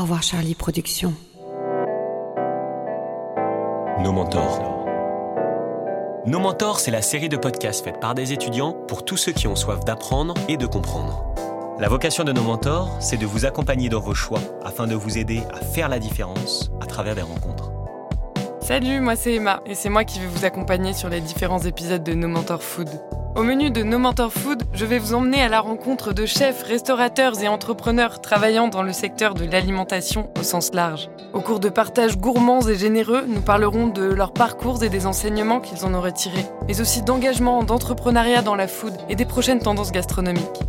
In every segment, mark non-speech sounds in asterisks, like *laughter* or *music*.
Au revoir Charlie Productions. Nos mentors. Nos mentors, c'est la série de podcasts faite par des étudiants pour tous ceux qui ont soif d'apprendre et de comprendre. La vocation de nos mentors, c'est de vous accompagner dans vos choix afin de vous aider à faire la différence à travers des rencontres. Salut, moi c'est Emma et c'est moi qui vais vous accompagner sur les différents épisodes de No Mentor Food. Au menu de No Mentor Food, je vais vous emmener à la rencontre de chefs, restaurateurs et entrepreneurs travaillant dans le secteur de l'alimentation au sens large. Au cours de partages gourmands et généreux, nous parlerons de leurs parcours et des enseignements qu'ils en auraient tirés, mais aussi d'engagement, d'entrepreneuriat dans la food et des prochaines tendances gastronomiques.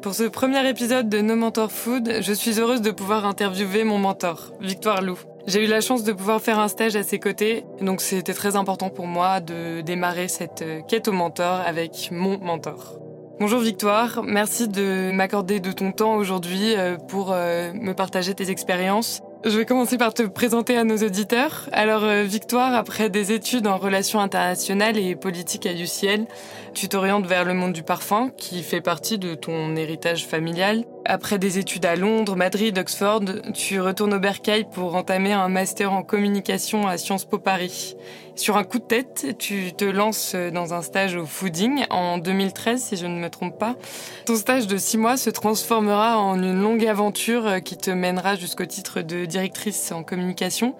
Pour ce premier épisode de No Mentor Food, je suis heureuse de pouvoir interviewer mon mentor, Victoire Lou. J'ai eu la chance de pouvoir faire un stage à ses côtés, donc c'était très important pour moi de démarrer cette euh, quête au mentor avec mon mentor. Bonjour Victoire, merci de m'accorder de ton temps aujourd'hui euh, pour euh, me partager tes expériences. Je vais commencer par te présenter à nos auditeurs. Alors Victoire, après des études en relations internationales et politique à UCL, tu t'orientes vers le monde du parfum qui fait partie de ton héritage familial. Après des études à Londres, Madrid, Oxford, tu retournes au Bercail pour entamer un master en communication à Sciences Po Paris. Sur un coup de tête, tu te lances dans un stage au fooding en 2013, si je ne me trompe pas. Ton stage de six mois se transformera en une longue aventure qui te mènera jusqu'au titre de directrice en communication.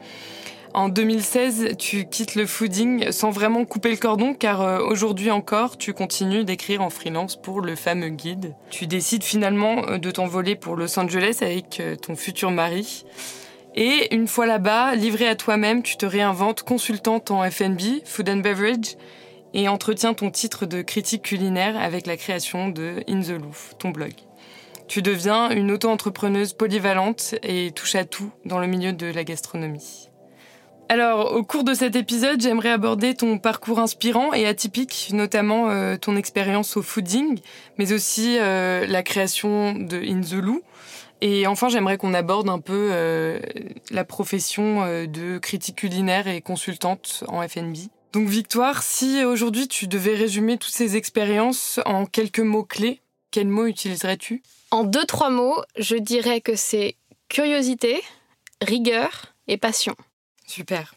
En 2016, tu quittes le fooding sans vraiment couper le cordon car euh, aujourd'hui encore, tu continues d'écrire en freelance pour le fameux guide. Tu décides finalement euh, de t'envoler pour Los Angeles avec euh, ton futur mari. Et une fois là-bas, livré à toi-même, tu te réinventes consultante en F&B, Food and Beverage, et entretiens ton titre de critique culinaire avec la création de In the Loop, ton blog. Tu deviens une auto-entrepreneuse polyvalente et touche à tout dans le milieu de la gastronomie. Alors, au cours de cet épisode, j'aimerais aborder ton parcours inspirant et atypique, notamment euh, ton expérience au fooding, mais aussi euh, la création de In the Loo. Et enfin, j'aimerais qu'on aborde un peu euh, la profession de critique culinaire et consultante en FNB. Donc Victoire, si aujourd'hui tu devais résumer toutes ces expériences en quelques mots clés, quels mots utiliserais-tu? En deux, trois mots, je dirais que c'est curiosité, rigueur et passion. Super.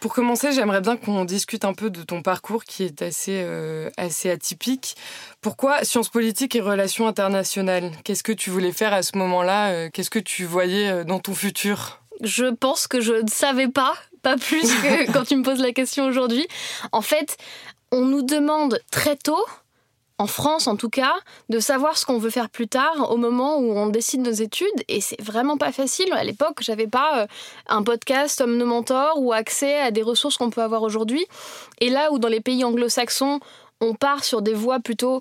Pour commencer, j'aimerais bien qu'on discute un peu de ton parcours qui est assez, euh, assez atypique. Pourquoi sciences politiques et relations internationales? Qu'est-ce que tu voulais faire à ce moment-là? Euh, Qu'est-ce que tu voyais euh, dans ton futur? Je pense que je ne savais pas, pas plus que *laughs* quand tu me poses la question aujourd'hui. En fait, on nous demande très tôt en France en tout cas, de savoir ce qu'on veut faire plus tard au moment où on décide nos études. Et c'est vraiment pas facile. À l'époque, j'avais pas euh, un podcast comme No Mentor ou accès à des ressources qu'on peut avoir aujourd'hui. Et là où dans les pays anglo-saxons, on part sur des voies plutôt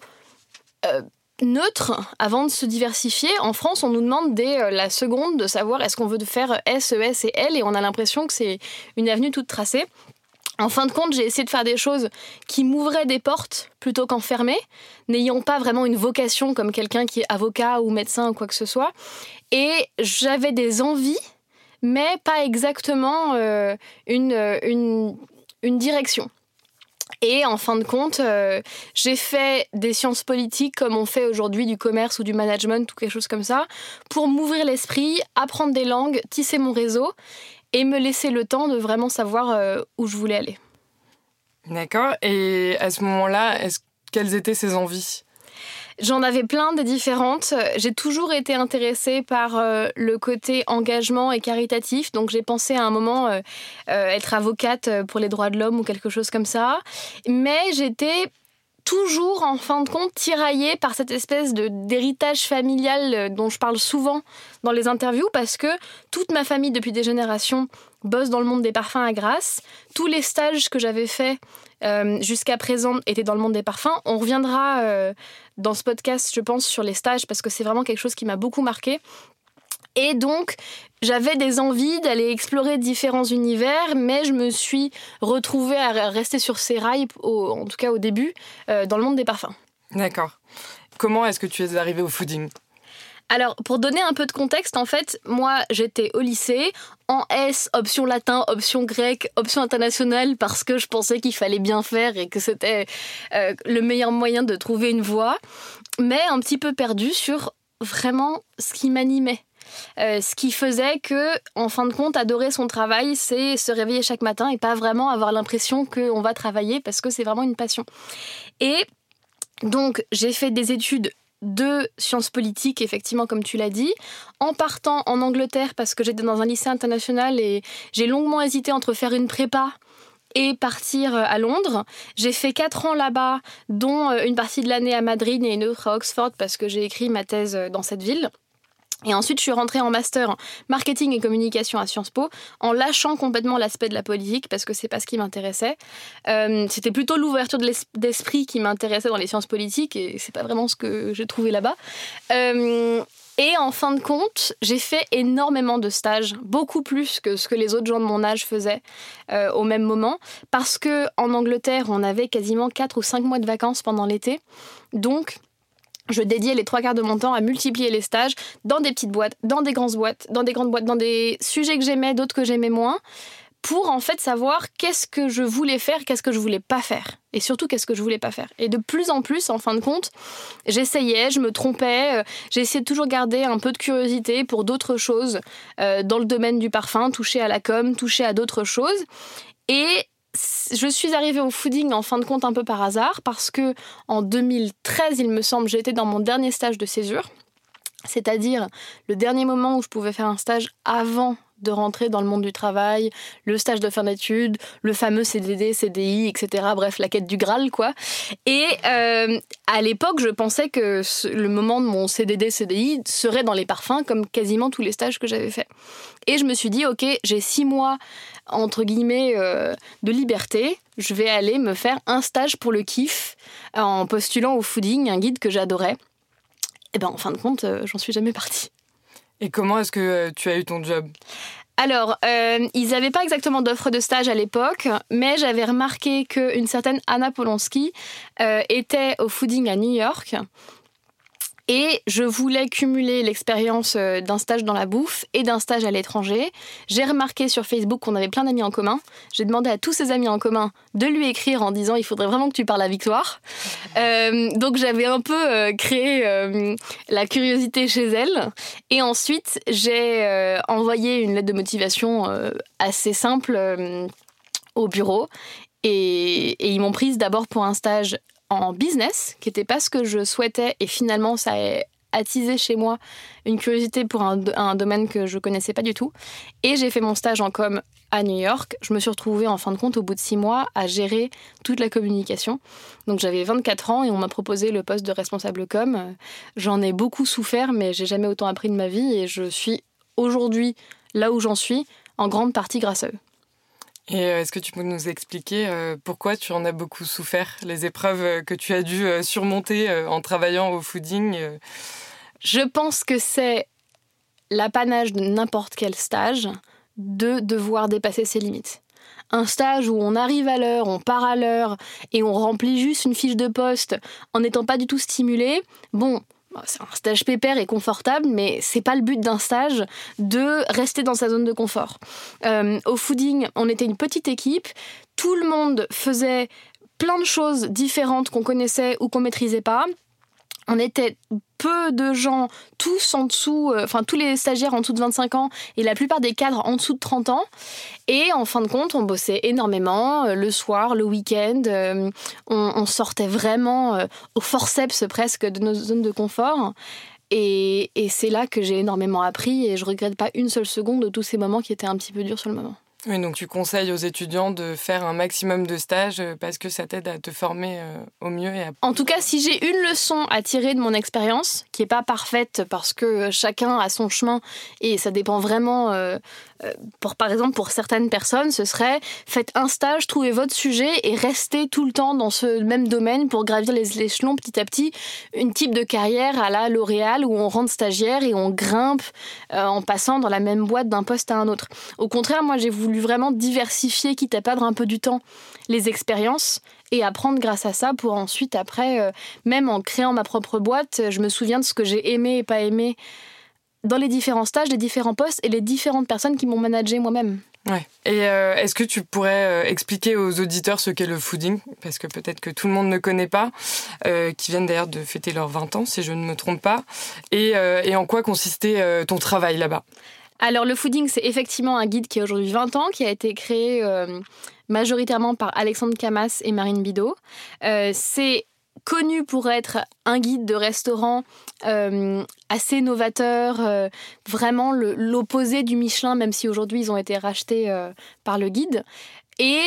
euh, neutres avant de se diversifier, en France, on nous demande dès euh, la seconde de savoir est-ce qu'on veut faire E, S et L. Et on a l'impression que c'est une avenue toute tracée. En fin de compte, j'ai essayé de faire des choses qui m'ouvraient des portes plutôt qu'enfermer, n'ayant pas vraiment une vocation comme quelqu'un qui est avocat ou médecin ou quoi que ce soit. Et j'avais des envies, mais pas exactement euh, une, une, direction. Et en fin de compte, euh, j'ai fait des sciences politiques comme on fait aujourd'hui du commerce ou du management ou quelque chose comme ça, pour m'ouvrir l'esprit, apprendre des langues, tisser mon réseau et me laisser le temps de vraiment savoir euh, où je voulais aller. D'accord. Et à ce moment-là, quelles étaient ces envies? J'en avais plein de différentes. J'ai toujours été intéressée par euh, le côté engagement et caritatif. Donc j'ai pensé à un moment euh, être avocate pour les droits de l'homme ou quelque chose comme ça. Mais j'étais toujours en fin de compte tiraillée par cette espèce de d'héritage familial euh, dont je parle souvent dans les interviews parce que toute ma famille depuis des générations bosse dans le monde des parfums à Grasse. Tous les stages que j'avais faits euh, jusqu'à présent étaient dans le monde des parfums. On reviendra euh, dans ce podcast, je pense, sur les stages parce que c'est vraiment quelque chose qui m'a beaucoup marqué. Et donc, j'avais des envies d'aller explorer différents univers, mais je me suis retrouvée à rester sur ces rails, en tout cas au début, euh, dans le monde des parfums. D'accord. Comment est-ce que tu es arrivée au fooding? Alors, pour donner un peu de contexte, en fait, moi, j'étais au lycée, en S, option latin, option grec, option internationale, parce que je pensais qu'il fallait bien faire et que c'était euh, le meilleur moyen de trouver une voie, mais un petit peu perdu sur vraiment ce qui m'animait. Euh, ce qui faisait que, en fin de compte, adorer son travail, c'est se réveiller chaque matin et pas vraiment avoir l'impression qu'on va travailler parce que c'est vraiment une passion. Et donc, j'ai fait des études de sciences politiques, effectivement, comme tu l'as dit, en partant en Angleterre parce que j'étais dans un lycée international et j'ai longuement hésité entre faire une prépa et partir à Londres. J'ai fait quatre ans là-bas, dont euh, une partie de l'année à Madrid et une autre à Oxford parce que j'ai écrit ma thèse dans cette ville. Et ensuite, je suis rentrée en master marketing et communication à Sciences Po, en lâchant complètement l'aspect de la politique parce que c'est pas ce qui m'intéressait. Euh, c'était plutôt l'ouverture d'esprit qui m'intéressait dans les sciences politiques et c'est pas vraiment ce que j'ai trouvé là-bas. Euh, et en fin de compte, j'ai fait énormément de stages, beaucoup plus que ce que les autres gens de mon âge faisaient euh, au même moment, parce que en Angleterre, on avait quasiment 4 ou 5 mois de vacances pendant l'été. Donc, je dédiais les trois quarts de mon temps à multiplier les stages dans des petites boîtes, dans des grandes boîtes, dans des grandes boîtes, dans des sujets que j'aimais, d'autres que j'aimais moins, pour en fait savoir qu'est-ce que je voulais faire, qu'est-ce que je voulais pas faire, et surtout qu'est-ce que je voulais pas faire. Et de plus en plus, en fin de compte, j'essayais, je me trompais, euh, j'essayais toujours garder un peu de curiosité pour d'autres choses euh, dans le domaine du parfum, toucher à la com, toucher à d'autres choses. Et je suis arrivée au fooding en fin de compte un peu par hasard parce que en 2013, il me semble, j'étais dans mon dernier stage de césure, c'est-à-dire le dernier moment où je pouvais faire un stage avant de rentrer dans le monde du travail, le stage de fin d'études, le fameux CDD, CDI, etc. Bref, la quête du Graal, quoi. Et euh, à l'époque, je pensais que le moment de mon CDD, CDI serait dans les parfums, comme quasiment tous les stages que j'avais faits. Et je me suis dit, ok, j'ai six mois entre guillemets, euh, de liberté, je vais aller me faire un stage pour le kiff en postulant au fooding, un guide que j'adorais. Et ben en fin de compte, euh, j'en suis jamais partie. Et comment est-ce que euh, tu as eu ton job? Alors, ils n'avaient pas exactement d'offre de stage à l'époque, mais j'avais remarqué qu'une certaine Anna Polonsky était au fooding à New York et je voulais cumuler l'expérience euh, d'un stage dans la bouffe et d'un stage à l'étranger. J'ai remarqué sur Facebook qu'on avait plein d'amis en commun. J'ai demandé à tous ces amis en commun de lui écrire en disant il faudrait vraiment que tu parles à Victoire. Euh, donc j'avais un peu euh, créé la curiosité chez elle. Et ensuite j'ai envoyé une lettre de motivation assez simple au bureau. Et, et, ils m'ont prise d'abord pour un stage en business, qui n'était pas ce que je souhaitais, et finalement ça a attisé chez moi une curiosité pour un, domaine que je connaissais pas du tout. Et j'ai fait mon stage en com à New York. Je me suis retrouvée en fin de compte au bout de six mois à gérer toute la communication. Donc j'avais 24 ans et on m'a proposé le poste de responsable com. J'en ai beaucoup souffert, mais j'ai jamais autant appris de ma vie et je suis aujourd'hui là où j'en suis en grande partie grâce à eux. Et euh, est-ce que tu peux nous expliquer euh, pourquoi tu en as beaucoup souffert, les épreuves euh, que tu as dû surmonter en travaillant au fooding Je pense que c'est l'apanage de n'importe quel stage de devoir dépasser ses limites. Un stage où on arrive à l'heure, on part à l'heure et on remplit juste une fiche de poste en n'étant pas du tout stimulé, bon, c'est un stage pépère et confortable, mais c'est pas le but d'un stage de rester dans sa zone de confort. Euh, au fooding, on était une petite équipe, tout le monde faisait plein de choses différentes qu'on connaissait ou qu'on maîtrisait pas on était peu de gens, tous en dessous, euh, enfin tous les stagiaires en dessous de 25 ans et la plupart des cadres en dessous de 30 ans. Et en fin de compte, on bossait énormément, euh, le soir, le week-end, euh, on, sortait vraiment au forceps presque de nos zones de confort. Et, et c'est là que j'ai énormément appris et je regrette pas une seule seconde de tous ces moments qui étaient un petit peu durs sur le moment. Oui, donc tu conseilles aux étudiants de faire un maximum de stages euh, parce que ça t'aide à te former euh, au mieux. Et En tout cas, si j'ai une leçon à tirer de mon expérience, qui n'est pas parfaite parce que chacun a son chemin et ça dépend vraiment, euh, par exemple pour certaines personnes, ce serait faites un stage, trouvez votre sujet et restez tout le temps dans ce même domaine pour gravir les échelons petit à petit. Une type de carrière à la L'Oréal où on rentre stagiaire et on grimpe en passant dans la même boîte d'un poste à un autre. Au contraire, moi j'ai voulu vraiment diversifier, quitte à perdre un peu du temps, les expériences et apprendre grâce à ça pour ensuite, après, euh, même en créant ma propre boîte, je me souviens de ce que j'ai aimé et pas aimé dans les différents stages, les différents postes et les différentes personnes qui m'ont managé moi-même. Ouais. Et euh, est-ce que tu pourrais euh, expliquer aux auditeurs ce qu'est le fooding? Parce que peut-être que tout le monde ne connaît pas, euh, qui viennent d'ailleurs de fêter leurs 20 ans, si je ne me trompe pas. Et, et en quoi consistait ton travail là-bas? Alors le fooding, c'est effectivement un guide qui a aujourd'hui 20 ans, qui a été créé majoritairement par Alexandre Camas et Marine Bidot. c'est connu pour être un guide de restaurant euh, assez novateur, euh, vraiment l'opposé du Michelin, même si aujourd'hui ils ont été rachetés euh, par le guide. Et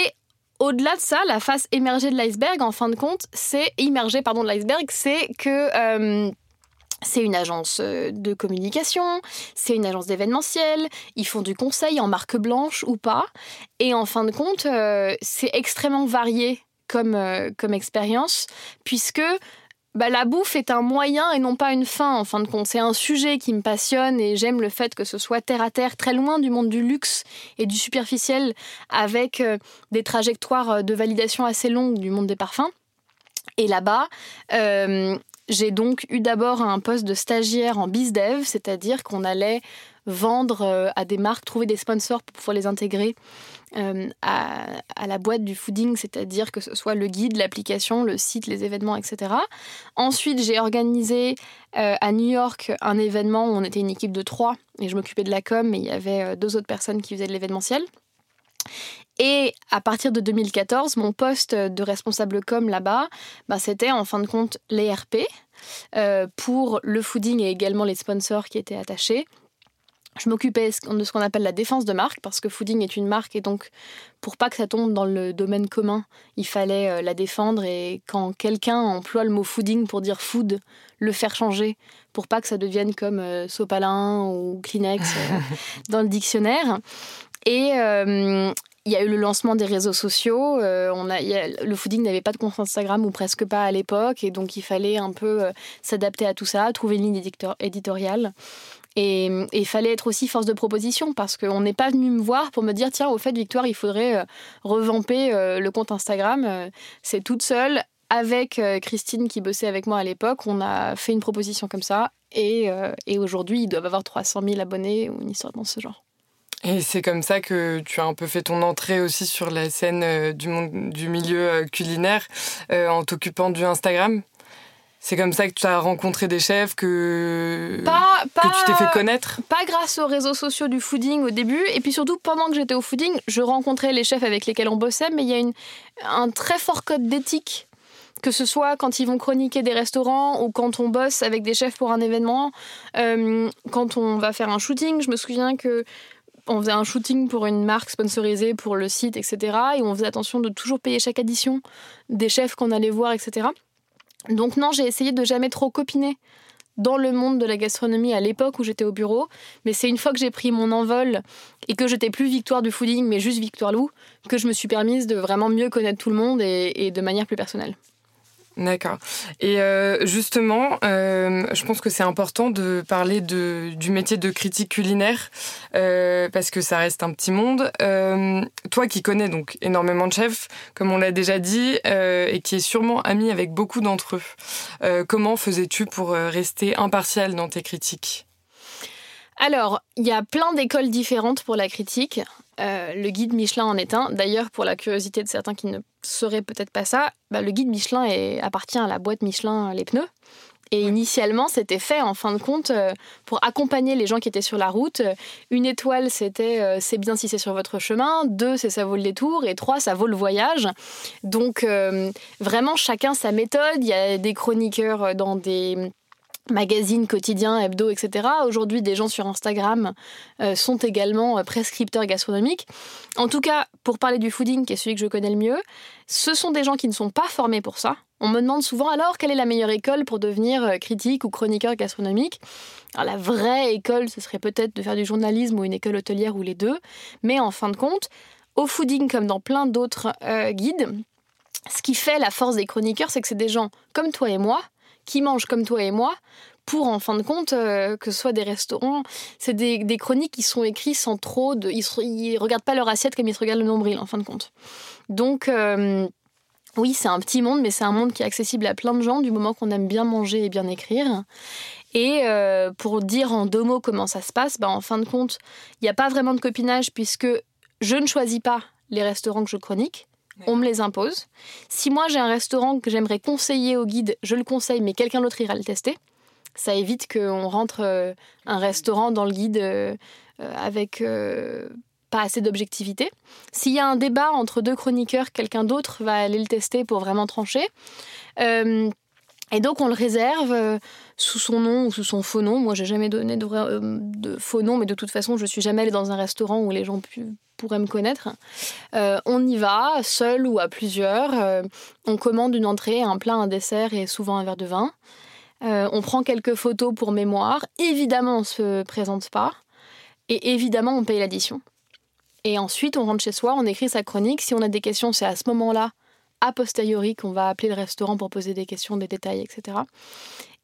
au-delà de ça, la face émergée de l'iceberg, en fin de compte, c'est immergée pardon de l'iceberg, c'est que c'est une agence de communication, c'est une agence d'événementiel, ils font du conseil en marque blanche ou pas. Et en fin de compte, c'est extrêmement varié comme, euh, comme expérience, puisque bah, la bouffe est un moyen et non pas une fin, en fin de compte. C'est un sujet qui me passionne et j'aime le fait que ce soit terre à terre, très loin du monde du luxe et du superficiel, avec euh, des trajectoires euh, de validation assez longues du monde des parfums. Et là-bas, j'ai donc eu d'abord un poste de stagiaire en bizdev, c'est-à-dire qu'on allait vendre à des marques, trouver des sponsors pour pouvoir les intégrer euh, à, la boîte du fooding, c'est-à-dire que ce soit le guide, l'application, le site, les événements, etc. Ensuite, j'ai organisé euh, à New York un événement où on était une équipe de trois et je m'occupais de la com, et il y avait euh, deux autres personnes qui faisaient de l'événementiel. Et à partir de 2014, mon poste de responsable com là-bas, bah, c'était en fin de compte les RP pour le fooding et également les sponsors qui étaient attachés. Je m'occupais de ce qu'on appelle la défense de marque, parce que Fooding est une marque, et donc pour pas que ça tombe dans le domaine commun, il fallait euh, la défendre, et quand quelqu'un emploie le mot fooding pour dire food, le faire changer, pour pas que ça devienne comme euh, Sopalin ou Kleenex euh, *laughs* dans le dictionnaire. Et il y a eu le lancement des réseaux sociaux. on a, le fooding n'avait pas de compte Instagram ou presque pas à l'époque, et donc il fallait un peu s'adapter à tout ça, trouver une ligne éditoriale. Et il fallait être aussi force de proposition parce qu'on n'est pas venu me voir pour me dire tiens, au fait, Victoire, il faudrait euh, revamper euh, le compte Instagram. Euh, c'est toute seule avec Christine qui bossait avec moi à l'époque. On a fait une proposition comme ça et, et aujourd'hui, ils doivent avoir 300 000 abonnés ou une histoire dans ce genre. Et c'est comme ça que tu as un peu fait ton entrée aussi sur la scène du, monde, du milieu culinaire en t'occupant du Instagram? C'est comme ça que tu as rencontré des chefs, que, que tu t'es fait connaître Pas grâce aux réseaux sociaux du fooding au début, et puis surtout pendant que j'étais au fooding, je rencontrais les chefs avec lesquels on bossait, mais il y a une, un très fort code d'éthique que ce soit quand ils vont chroniquer des restaurants ou quand on bosse avec des chefs pour un événement, euh, quand on va faire un shooting. Je me souviens que on faisait un shooting pour une marque sponsorisée pour le site, etc. Et on faisait attention de toujours payer chaque addition des chefs qu'on allait voir, etc. Donc non, j'ai essayé de jamais trop copiner dans le monde de la gastronomie à l'époque où j'étais au bureau, mais c'est une fois que j'ai pris mon envol et que j'étais plus victoire du fooding, mais juste victoire Lou, que je me suis permise de vraiment mieux connaître tout le monde et, de manière plus personnelle. D'accord. Et euh, justement, euh, je pense que c'est important de parler du métier de critique culinaire euh, parce que ça reste un petit monde. toi qui connais donc énormément de chefs, comme on l'a déjà dit, et qui est sûrement ami avec beaucoup d'entre eux, comment faisais-tu pour rester impartial dans tes critiques? Alors, il y a plein d'écoles différentes pour la critique. Le guide Michelin en est un. D'ailleurs, pour la curiosité de certains qui ne sauraient peut-être pas ça, bah, le guide Michelin appartient à la boîte Michelin Les Pneus. Et initialement, c'était fait en fin de compte euh, pour accompagner les gens qui étaient sur la route. Une étoile, c'était euh, c'est bien si c'est sur votre chemin. Deux, c'est ça vaut le détour. Et trois, ça vaut le voyage. Donc, vraiment, chacun sa méthode. Il y a des chroniqueurs dans des magazines quotidiens, hebdo, etc. Aujourd'hui, des gens sur Instagram euh, sont également euh, prescripteurs gastronomiques. En tout cas, pour parler du fooding, qui est celui que je connais le mieux, ce sont des gens qui ne sont pas formés pour ça. On me demande souvent alors quelle est la meilleure école pour devenir euh, critique ou chroniqueur gastronomique? Alors, la vraie école, ce serait peut-être de faire du journalisme ou une école hôtelière ou les deux. Mais en fin de compte, au fooding comme dans plein d'autres guides, ce qui fait la force des chroniqueurs, c'est que c'est des gens comme toi et moi qui mangent comme toi et moi pour en fin de compte euh, que ce soit des restaurants, c'est des, chroniques qui sont écrites sans trop de... Ils, regardent pas leur assiette comme ils se regardent le nombril en fin de compte. Donc euh, oui, c'est un petit monde, mais c'est un monde qui est accessible à plein de gens du moment qu'on aime bien manger et bien écrire. Et euh, pour dire en deux mots comment ça se passe, bah, en fin de compte, il n'y a pas vraiment de copinage puisque je ne choisis pas les restaurants que je chronique. On me les impose. Si moi j'ai un restaurant que j'aimerais conseiller au guide, je le conseille, mais quelqu'un d'autre ira le tester. Ça évite qu'on rentre euh, un restaurant dans le guide euh, euh, avec pas assez d'objectivité. S'il y a un débat entre deux chroniqueurs, quelqu'un d'autre va aller le tester pour vraiment trancher. et donc on le réserve sous son nom ou sous son faux nom. Moi, j'ai jamais donné de, faux nom, mais de toute façon, je suis jamais allée dans un restaurant où les gens me connaître. on y va, seul ou à plusieurs. on commande une entrée, un plat, un dessert et souvent un verre de vin. Euh, on prend quelques photos pour mémoire. Évidemment, on se présente pas. Et évidemment, on paye l'addition. Et ensuite, on rentre chez soi, on écrit sa chronique. Si on a des questions, c'est à ce moment-là, a posteriori, qu'on va appeler le restaurant pour poser des questions, des détails, etc.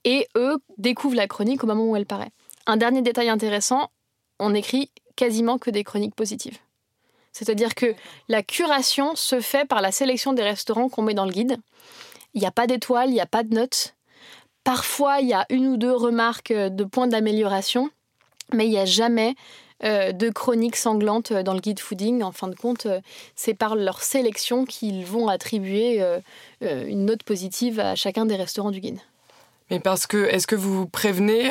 Et eux découvrent la chronique au moment où elle paraît. Un dernier détail intéressant, on écrit quasiment que des chroniques positives. C'est-à-dire que la curation se fait par la sélection des restaurants qu'on met dans le guide. Il n'y a pas d'étoiles, il n'y a pas de notes. Parfois, il y a une ou deux remarques euh, de points d'amélioration, mais il n'y a jamais euh, de chroniques sanglantes dans le guide fooding. En fin de compte, euh, c'est par leur sélection qu'ils vont attribuer une note positive à chacun des restaurants du guide. Mais parce que, est-ce que vous prévenez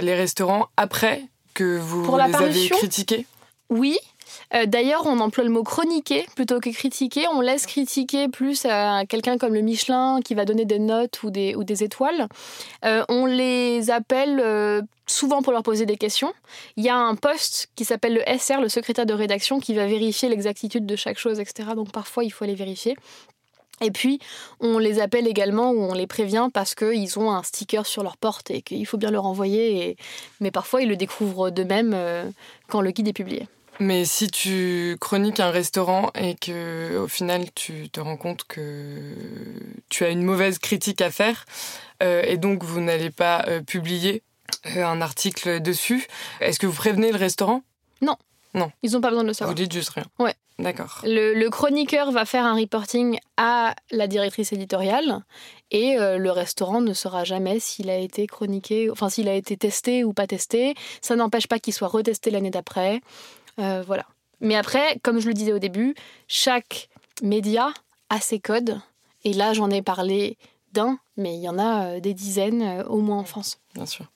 les restaurants après que vous les avez critiqués? Oui, euh, d'ailleurs, on emploie le mot chroniquer plutôt que critiquer. On laisse critiquer plus à quelqu'un comme le Michelin qui va donner des notes ou des, étoiles. Euh, on les appelle euh, souvent pour leur poser des questions. Il y a un poste qui s'appelle le SR, le secrétaire de rédaction, qui va vérifier l'exactitude de chaque chose, etc. Donc parfois, il faut aller vérifier. Et puis, on les appelle également ou on les prévient parce qu'ils ont un sticker sur leur porte et qu'il faut bien leur envoyer. Mais parfois, ils le découvrent d'eux-mêmes quand le guide est publié. Mais si tu chroniques un restaurant et que au final tu te rends compte que tu as une mauvaise critique à faire euh, et donc vous n'allez pas euh, publier euh, un article dessus, est-ce que vous prévenez le restaurant? Non. Non. Ils n'ont pas besoin de le savoir. Vous dites juste rien. Ouais. D'accord. Le, chroniqueur va faire un reporting à la directrice éditoriale et le restaurant ne saura jamais s'il a été chroniqué, enfin s'il a été testé ou pas testé. Ça n'empêche pas qu'il soit retesté l'année d'après. Euh, voilà. Mais après, comme je le disais au début, chaque média a ses codes. Et là, j'en ai parlé d'un, mais il y en a euh, des dizaines euh, au moins en France. Bien sûr.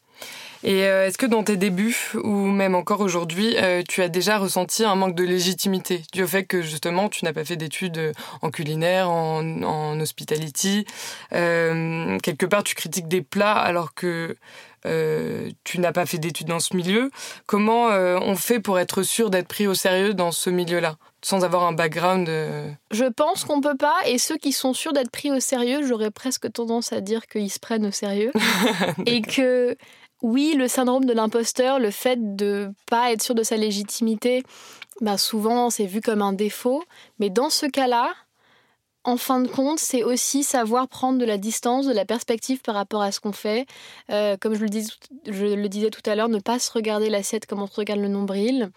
Et est-ce que dans tes débuts, ou même encore aujourd'hui, tu as déjà ressenti un manque de légitimité dû au fait que justement tu n'as pas fait d'études en culinaire, en, en hospitality? Quelque part, tu critiques des plats alors que euh, tu n'as pas fait d'études dans ce milieu. Comment euh, on fait pour être sûr d'être pris au sérieux dans ce milieu-là, sans avoir un background euh? Je pense qu'on peut pas, et ceux qui sont sûrs d'être pris au sérieux, j'aurais presque tendance à dire qu'ils se prennent au sérieux. *laughs* et que oui, le syndrome de l'imposteur, le fait de pas être sûr de sa légitimité, bah souvent c'est vu comme un défaut. Mais dans ce cas-là, en fin de compte, c'est aussi savoir prendre de la distance, de la perspective par rapport à ce qu'on fait. Euh, comme je le, disais tout à l'heure, ne pas se regarder l'assiette comme on se regarde le nombril.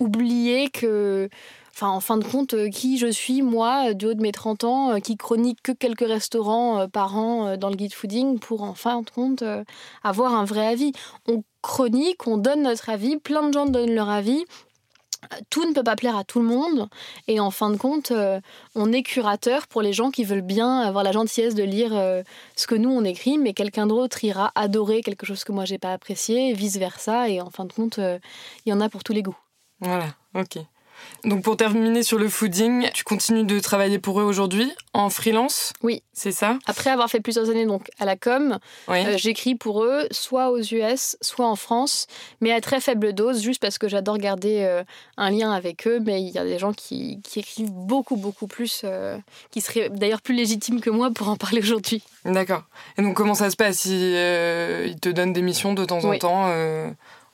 Oublier que, enfin, en fin de compte, euh, qui je suis, moi, du haut de mes 30 ans, euh, qui chronique que quelques restaurants par an dans le guide fooding pour, en fin de compte, avoir un vrai avis. On chronique, on donne notre avis, plein de gens donnent leur avis, tout ne peut pas plaire à tout le monde. Et en fin de compte euh, on est curateur pour les gens qui veulent bien avoir la gentillesse de lire euh, ce que nous on écrit mais quelqu'un d'autre ira adorer quelque chose que moi j'ai pas apprécié vice versa et en fin de compte euh, il y en a pour tous les goûts. Voilà ok donc pour terminer sur le fooding, tu continues de travailler pour eux aujourd'hui en freelance? Oui. C'est ça? Après avoir fait plusieurs années donc à la com, euh, j'écris pour eux soit aux US, soit en France, mais à très faible dose, juste parce que j'adore garder euh, un lien avec eux. Mais il y a des gens qui, écrivent beaucoup, beaucoup plus, euh, qui seraient d'ailleurs plus légitimes que moi pour en parler aujourd'hui. D'accord. Et donc comment ça se passe? Ils te donnent des missions de temps en temps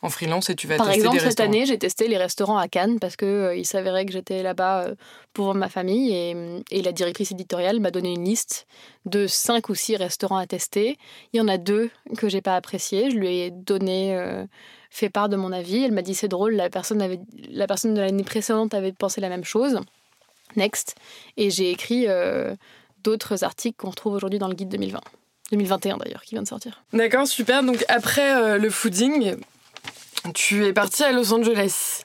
en freelance et tu vas Par tester exemple, des cette année, j'ai testé les restaurants à Cannes parce que euh, il s'avérait que j'étais là-bas euh, pour ma famille et, et, la directrice éditoriale m'a donné une liste de cinq ou six restaurants à tester. Il y en a deux que j'ai pas appréciés. Je lui ai donné, euh, fait part de mon avis. Elle m'a dit c'est drôle, la personne, avait, la personne de l'année précédente avait pensé la même chose. Next. Et j'ai écrit d'autres articles qu'on retrouve aujourd'hui dans le guide 2020. 2021 d'ailleurs, qui vient de sortir. D'accord, super. Donc après le fooding, tu es parti à Los Angeles.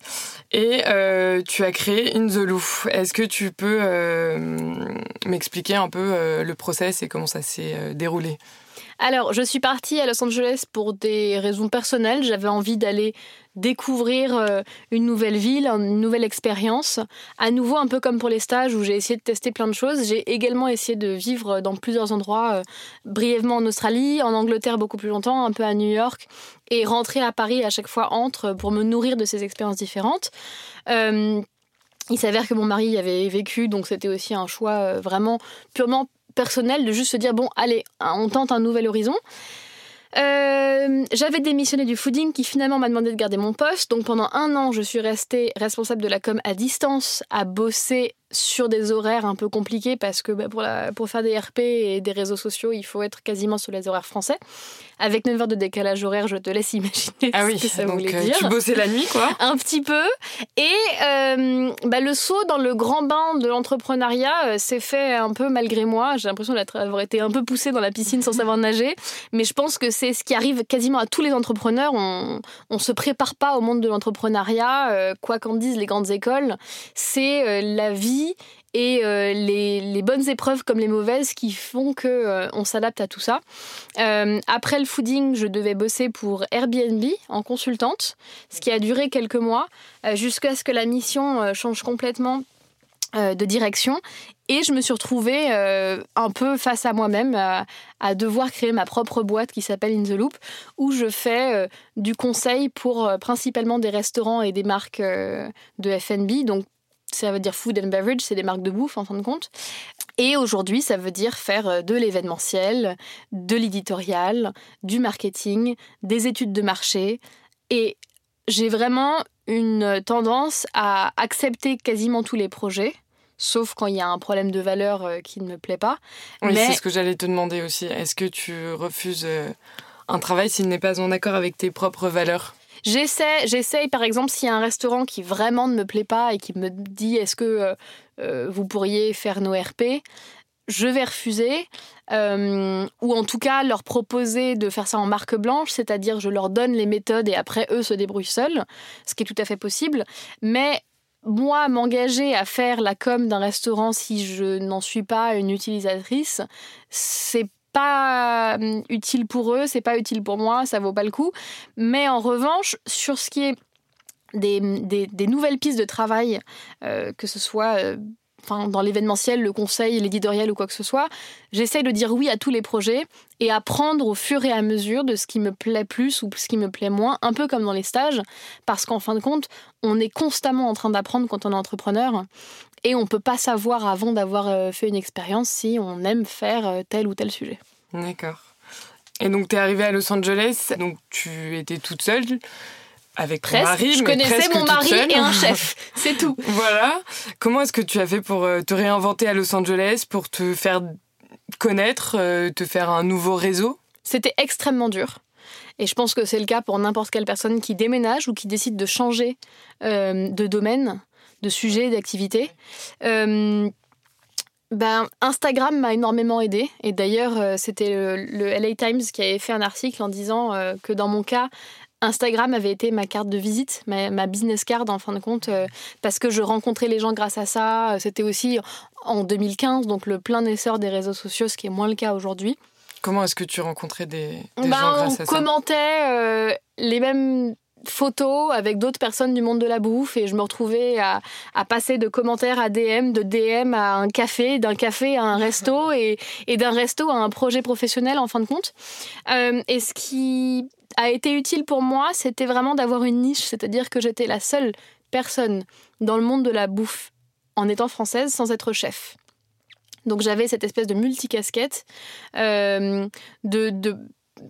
Et euh, tu as créé In the Loop. Est-ce que tu peux m'expliquer un peu le process et comment ça s'est déroulé? Alors, je suis partie à Los Angeles pour des raisons personnelles. J'avais envie d'aller découvrir euh, une nouvelle ville, une nouvelle expérience. À nouveau, un peu comme pour les stages où j'ai essayé de tester plein de choses, j'ai également essayé de vivre dans plusieurs endroits, euh, brièvement en Australie, en Angleterre beaucoup plus longtemps, un peu à New York, et rentrer à Paris à chaque fois entre pour me nourrir de ces expériences différentes. Euh, il s'avère que mon mari y avait vécu, donc c'était aussi un choix vraiment purement personnel de juste se dire bon, allez, on tente un nouvel horizon. Euh, j'avais démissionné du fooding qui finalement m'a demandé de garder mon poste. Donc pendant un an, je suis restée responsable de la com à distance, à bosser sur des horaires un peu compliqués parce que bah, pour, la, pour faire des RP et des réseaux sociaux, il faut être quasiment sur les horaires français. Avec 9 heures de décalage horaire, je te laisse *laughs* imaginer ah ce que ça voulait euh, dire. Tu bossais la nuit, quoi Un petit peu. Et euh, bah, le saut dans le grand bain de l'entrepreneuriat euh, s'est fait un peu malgré moi. J'ai l'impression d'avoir été un peu poussée dans la piscine sans savoir nager. Mais je pense que c'est ce qui arrive quasiment à tous les entrepreneurs. On ne se prépare pas au monde de l'entrepreneuriat, quoi qu'en disent les grandes écoles. C'est la vie et euh, les, bonnes épreuves comme les mauvaises qui font que euh, on s'adapte à tout ça. Euh, après le fooding, je devais bosser pour Airbnb en consultante, ce qui a duré quelques mois jusqu'à ce que la mission change complètement de direction et je me suis retrouvée un peu face à moi-même à devoir créer ma propre boîte qui s'appelle In the Loop où je fais du conseil pour principalement des restaurants et des marques de F&B donc ça veut dire food and beverage, c'est des marques de bouffe en fin de compte. Et aujourd'hui, ça veut dire faire euh, de l'événementiel, de l'éditorial, du marketing, des études de marché. Et j'ai vraiment une tendance à accepter quasiment tous les projets, sauf quand il y a un problème de valeur euh, qui ne me plaît pas. Oui, c'est ce que j'allais te demander aussi. Est-ce que tu refuses euh, un travail s'il n'est pas en accord avec tes propres valeurs? J'essaie, j'essaye par exemple s'il y a un restaurant qui vraiment ne me plaît pas et qui me dit est-ce que euh, euh, vous pourriez faire nos RP, je vais refuser. Euh, ou en tout cas leur proposer de faire ça en marque blanche, c'est-à-dire je leur donne les méthodes et après eux se débrouillent seuls, ce qui est tout à fait possible. Mais moi, m'engager à faire la com d'un restaurant si je n'en suis pas une utilisatrice, c'est pas euh, utile pour eux, c'est pas utile pour moi, ça vaut pas le coup. Mais en revanche, sur ce qui est des, nouvelles pistes de travail, euh, que ce soit euh, dans l'événementiel, le conseil, l'éditorial ou quoi que ce soit, j'essaye de dire oui à tous les projets et apprendre au fur et à mesure de ce qui me plaît plus ou ce qui me plaît moins, un peu comme dans les stages, parce qu'en fin de compte, on est constamment en train d'apprendre quand on est entrepreneur et on ne peut pas savoir avant d'avoir euh, fait une expérience si on aime faire euh, tel ou tel sujet. D'accord. Et donc, tu es arrivée à Los Angeles, donc tu étais toute seule avec ton mari. Je connaissais mon mari et un *laughs* chef, c'est tout. voilà. Comment est-ce que tu as fait pour euh, te réinventer à Los Angeles, pour te faire connaître, te faire un nouveau réseau? C'était extrêmement dur. Et je pense que c'est le cas pour n'importe quelle personne qui déménage ou qui décide de changer de domaine de sujets, d'activités. Euh, ben, Instagram m'a énormément aidé. Et d'ailleurs, euh, c'était le, LA Times qui avait fait un article en disant euh, que dans mon cas, Instagram avait été ma carte de visite, ma, business card en fin de compte, parce que je rencontrais les gens grâce à ça. C'était aussi en 2015, donc le plein essor des réseaux sociaux, ce qui est moins le cas aujourd'hui. Comment est-ce que tu rencontrais des, des ben, gens grâce à ça? On commentait les mêmes photos avec d'autres personnes du monde de la bouffe et je me retrouvais à, passer de commentaires à DM, de DM à un café, d'un café à un resto *laughs* et, d'un resto à un projet professionnel en fin de compte. Euh, et ce qui a été utile pour moi, c'était vraiment d'avoir une niche, c'est-à-dire que j'étais la seule personne dans le monde de la bouffe en étant française sans être chef. Donc j'avais cette espèce de multicasquette, euh, de, de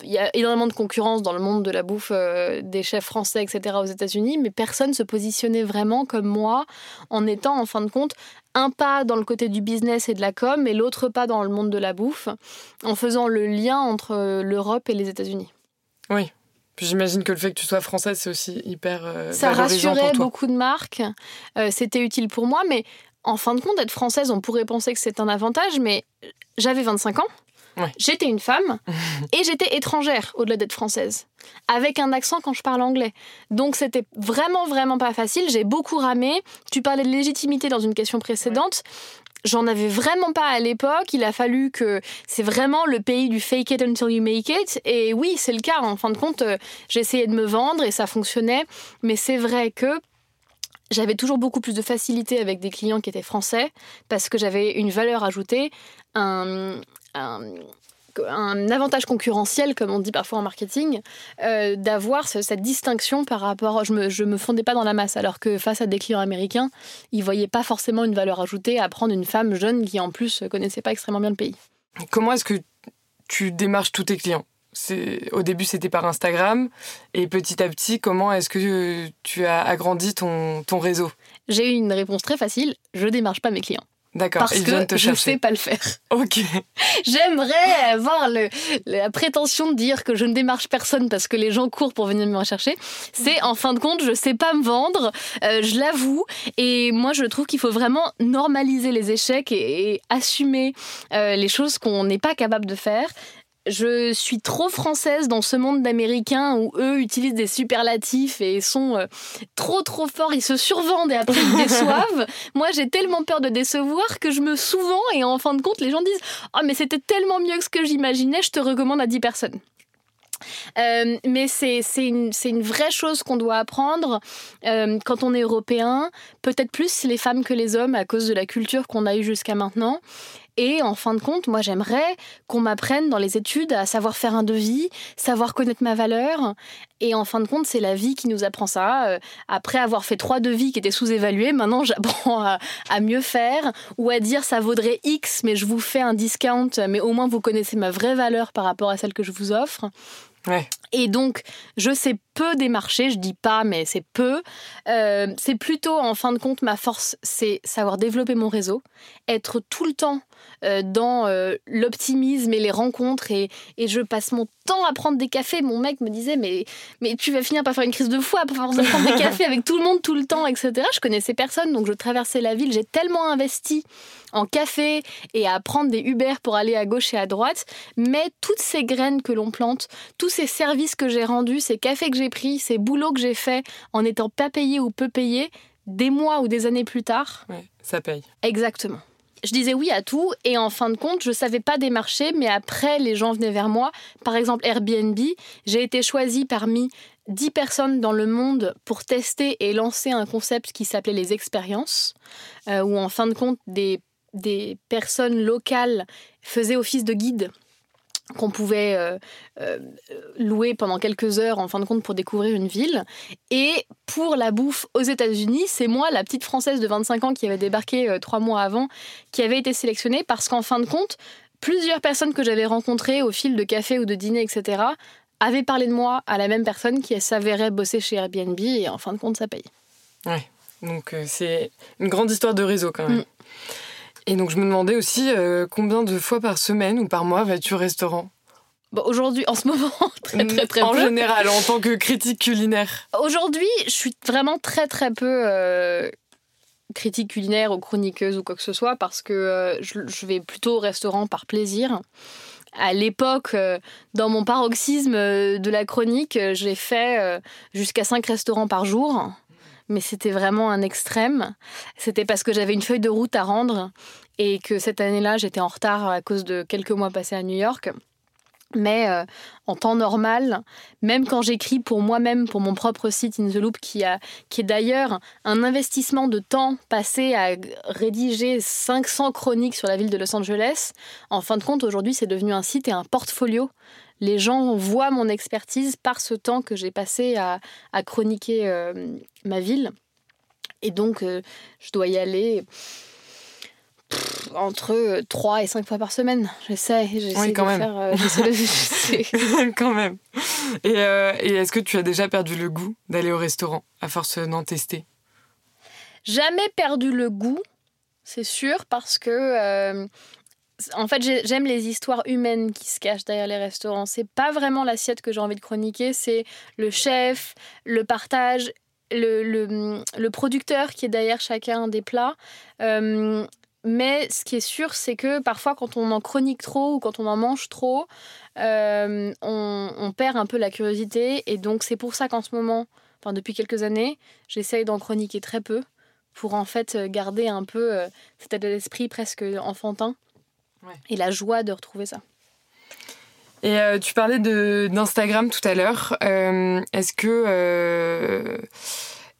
il y a énormément de concurrence dans le monde de la bouffe euh, des chefs français, etc. aux États-Unis, mais personne se positionnait vraiment comme moi en étant, en fin de compte, un pas dans le côté du business et de la com et l'autre pas dans le monde de la bouffe, en faisant le lien entre euh, l'Europe et les États-Unis. Oui. J'imagine que le fait que tu sois française, c'est aussi hyper. Euh, Ça rassurait beaucoup de marques. C'était utile pour moi, mais en fin de compte, être française, on pourrait penser que c'est un avantage, mais j'avais 25 ans. J'étais une femme *laughs* et j'étais étrangère au-delà d'être française, avec un accent quand je parle anglais. Donc c'était vraiment, vraiment pas facile. J'ai beaucoup ramé. Tu parlais de légitimité dans une question précédente. J'en avais vraiment pas à l'époque. Il a fallu que c'est vraiment le pays du fake it until you make it. Et oui, c'est le cas. En fin de compte, euh, j'essayais de me vendre et ça fonctionnait. Mais c'est vrai que j'avais toujours beaucoup plus de facilité avec des clients qui étaient français parce que j'avais une valeur ajoutée, un, un, avantage concurrentiel, comme on dit parfois en marketing, euh, d'avoir cette distinction par rapport. Je me, je me fondais pas dans la masse, alors que face à des clients américains, ils voyaient pas forcément une valeur ajoutée à prendre une femme jeune qui en plus connaissait pas extrêmement bien le pays. Comment est-ce que tu démarches tous tes clients? Au début c'était par Instagram et petit à petit comment est-ce que tu as agrandi ton, ton réseau? J'ai eu une réponse très facile, je démarche pas mes clients. D'accord, parce que je ne sais pas le faire. *laughs* Ok. *laughs* J'aimerais avoir le, la prétention de dire que je ne démarche personne parce que les gens courent pour venir me rechercher. C'est en fin de compte, je sais pas me vendre, euh, je l'avoue. Et moi, je trouve qu'il faut vraiment normaliser les échecs et, assumer euh, les choses qu'on n'est pas capable de faire je suis trop française dans ce monde d'Américains où eux utilisent des superlatifs et sont euh, trop trop forts, ils se survendent et après ils déçoivent. *laughs* Moi j'ai tellement peur de décevoir que je me souvent et en fin de compte les gens disent Oh mais c'était tellement mieux que ce que j'imaginais, je te recommande à 10 personnes. Euh, mais c'est une, une, vraie chose qu'on doit apprendre euh, quand on est européen, peut-être plus les femmes que les hommes à cause de la culture qu'on a eue jusqu'à maintenant. Et en fin de compte, moi j'aimerais qu'on m'apprenne dans les études à savoir faire un devis, savoir connaître ma valeur. Et en fin de compte, c'est la vie qui nous apprend ça. Euh, après avoir fait trois devis qui étaient sous-évalués, maintenant *laughs* j'apprends à, mieux faire ou à dire ça vaudrait X, mais je vous fais un discount, mais au moins vous connaissez ma vraie valeur par rapport à celle que je vous offre. Et donc, je sais peu démarcher, je dis pas, mais c'est peu. Euh, c'est plutôt, en fin de compte, ma force, c'est savoir développer mon réseau, être tout le temps euh, dans euh, l'optimisme et les rencontres. Et, et, je passe mon temps à prendre des cafés. Mon mec me disait, mais, mais tu vas finir par faire une crise de foi pour prendre des *laughs* cafés avec tout le monde tout le temps, etc. Je connaissais personne, donc je traversais la ville. J'ai tellement investi en café et à prendre des Uber pour aller à gauche et à droite. Mais toutes ces graines que l'on plante, tous ces services que j'ai rendus, ces cafés que j'ai pris, ces boulots que j'ai faits en étant pas payé ou peu payé, des mois ou des années plus tard. ça paye. Exactement. Je disais oui à tout et en fin de compte, je savais pas démarcher, mais après, les gens venaient vers moi. Par exemple, Airbnb, j'ai été choisie parmi 10 personnes dans le monde pour tester et lancer un concept qui s'appelait les expériences, euh, où en fin de compte, des des personnes locales faisaient office de guide qu'on pouvait euh, euh, louer pendant quelques heures en fin de compte pour découvrir une ville. Et pour la bouffe aux États-Unis, c'est moi, la petite Française de 25 ans qui avait débarqué euh, trois mois avant, qui avait été sélectionnée parce qu'en fin de compte, plusieurs personnes que j'avais rencontrées au fil de café ou de dîner, etc., avaient parlé de moi à la même personne qui s'avérait bosser chez Airbnb et en fin de compte, ça paye. Ouais, donc c'est une grande histoire de réseau quand même. Mm. Et donc je me demandais aussi euh, combien de fois par semaine ou par mois vas-tu au restaurant Aujourd'hui, en ce moment, *laughs* très très très en peu. En général, en tant que critique culinaire. Aujourd'hui, je suis vraiment très très peu euh, critique culinaire ou chroniqueuse ou quoi que ce soit parce que euh, je, vais plutôt au restaurant par plaisir. À l'époque, dans mon paroxysme de la chronique, j'ai fait jusqu'à 5 restaurants par jour mais c'était vraiment un extrême. C'était parce que j'avais une feuille de route à rendre et que cette année-là, j'étais en retard à cause de quelques mois passés à New York. Mais euh, en temps normal, même quand j'écris pour moi-même, pour mon propre site In The Loop, qui, est d'ailleurs un investissement de temps passé à rédiger 500 chroniques sur la ville de Los Angeles, en fin de compte, aujourd'hui, c'est devenu un site et un portfolio les gens voient mon expertise par ce temps que j'ai passé à, chroniquer euh, ma ville. Et donc, euh, je dois y aller entre 3 et 5 fois par semaine. J'essaie, j'essaie de même. faire... Euh, *laughs* *laughs* quand même. Et, et est-ce que tu as déjà perdu le goût d'aller au restaurant, à force d'en tester? Jamais perdu le goût, c'est sûr, parce que en fait, j'aime les histoires humaines qui se cachent derrière les restaurants. C'est pas vraiment l'assiette que j'ai envie de chroniquer, c'est le chef, le partage, le, producteur qui est derrière chacun des plats. Euh, mais ce qui est sûr, c'est que parfois, quand on en chronique trop ou quand on en mange trop, euh, on, perd un peu la curiosité. Et donc, c'est pour ça qu'en ce moment, enfin depuis quelques années, j'essaye d'en chroniquer très peu pour en fait garder un peu euh, cet état d'esprit presque enfantin et la joie de retrouver ça. Et euh, tu parlais d'Instagram tout à l'heure. Est-ce que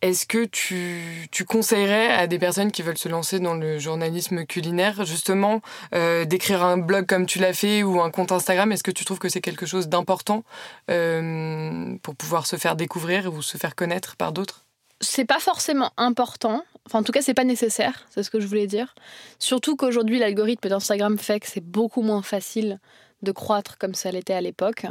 est-ce que tu, tu, conseillerais à des personnes qui veulent se lancer dans le journalisme culinaire, justement, euh, d'écrire un blog comme tu l'as fait ou un compte Instagram? Est-ce que tu trouves que c'est quelque chose d'important euh, pour pouvoir se faire découvrir ou se faire connaître par d'autres? C'est pas forcément important. Enfin, en tout cas, c'est pas nécessaire, c'est ce que je voulais dire. Surtout qu'aujourd'hui, l'algorithme d'Instagram fait que c'est beaucoup moins facile de croître comme ça l'était à l'époque.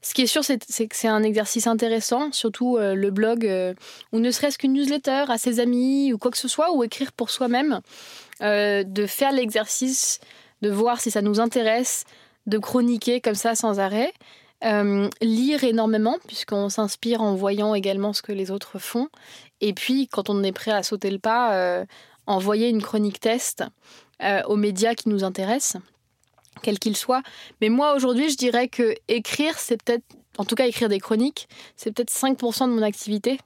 Ce qui est sûr, c'est que c'est un exercice intéressant, surtout euh, le blog, euh, ou ne serait-ce qu'une newsletter à ses amis ou quoi que ce soit, ou écrire pour soi-même, euh, de faire l'exercice, de voir si ça nous intéresse, de chroniquer comme ça sans arrêt. Lire énormément, puisqu'on s'inspire en voyant également ce que les autres font. Et puis, quand on est prêt à sauter le pas, envoyer une chronique test aux médias qui nous intéressent quel qu'il soit. Mais moi, aujourd'hui, je dirais que écrire, c'est peut-être, en tout cas écrire des chroniques, c'est peut-être 5% de mon activité.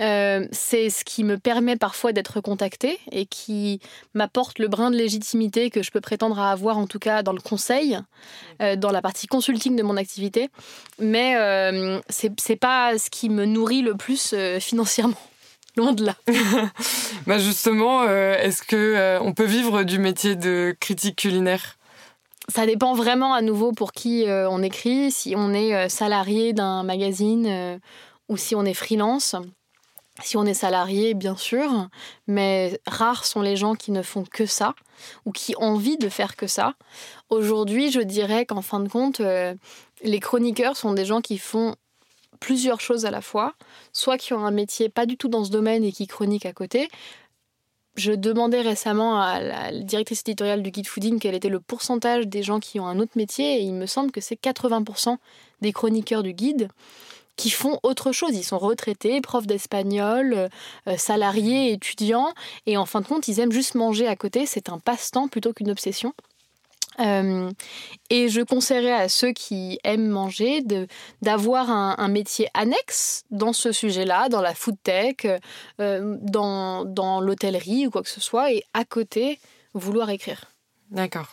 Euh, c'est ce qui me permet parfois d'être contactée et qui m'apporte le brin de légitimité que je peux prétendre à avoir, en tout cas dans le conseil, euh, dans la partie consulting de mon activité. Mais euh, c'est pas ce qui me nourrit le plus *laughs* financièrement. Loin de là. *laughs* bah justement, est-ce que on peut vivre du métier de critique culinaire? Ça dépend vraiment à nouveau pour qui on écrit, si on est salarié d'un magazine ou si on est freelance. Si on est salarié, bien sûr, mais rares sont les gens qui ne font que ça ou qui ont envie de faire que ça. Aujourd'hui, je dirais qu'en fin de compte, les chroniqueurs sont des gens qui font plusieurs choses à la fois, soit qui ont un métier pas du tout dans ce domaine et qui chroniquent à côté, je demandais récemment à la directrice éditoriale du guide fooding quel était le pourcentage des gens qui ont un autre métier et il me semble que c'est 80% des chroniqueurs du guide qui font autre chose. Ils sont retraités, profs d'espagnol, euh, salariés, étudiants et en fin de compte, ils aiment juste manger à côté. C'est un passe-temps plutôt qu'une obsession. Euh, et je conseillerais à ceux qui aiment manger d'avoir un, métier annexe dans ce sujet-là, dans la food tech, euh, dans, dans l'hôtellerie ou quoi que ce soit, et à côté, vouloir écrire. D'accord.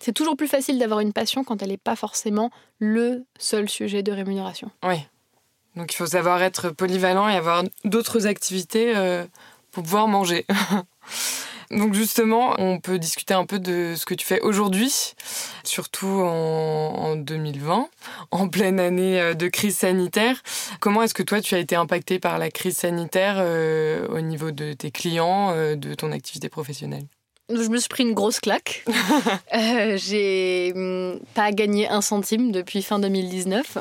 C'est toujours plus facile d'avoir une passion quand elle n'est pas forcément le seul sujet de rémunération. Oui. Donc il faut savoir être polyvalent et avoir d'autres activités euh, pour pouvoir manger. *laughs* Donc justement, on peut discuter un peu de ce que tu fais aujourd'hui, surtout en, 2020, en pleine année euh, de crise sanitaire. Comment est-ce que toi, tu as été impacté par la crise sanitaire euh, au niveau de tes clients, de ton activité professionnelle? Je me suis pris une grosse claque. *laughs* j'ai hum, pas gagné un centime depuis fin 2019.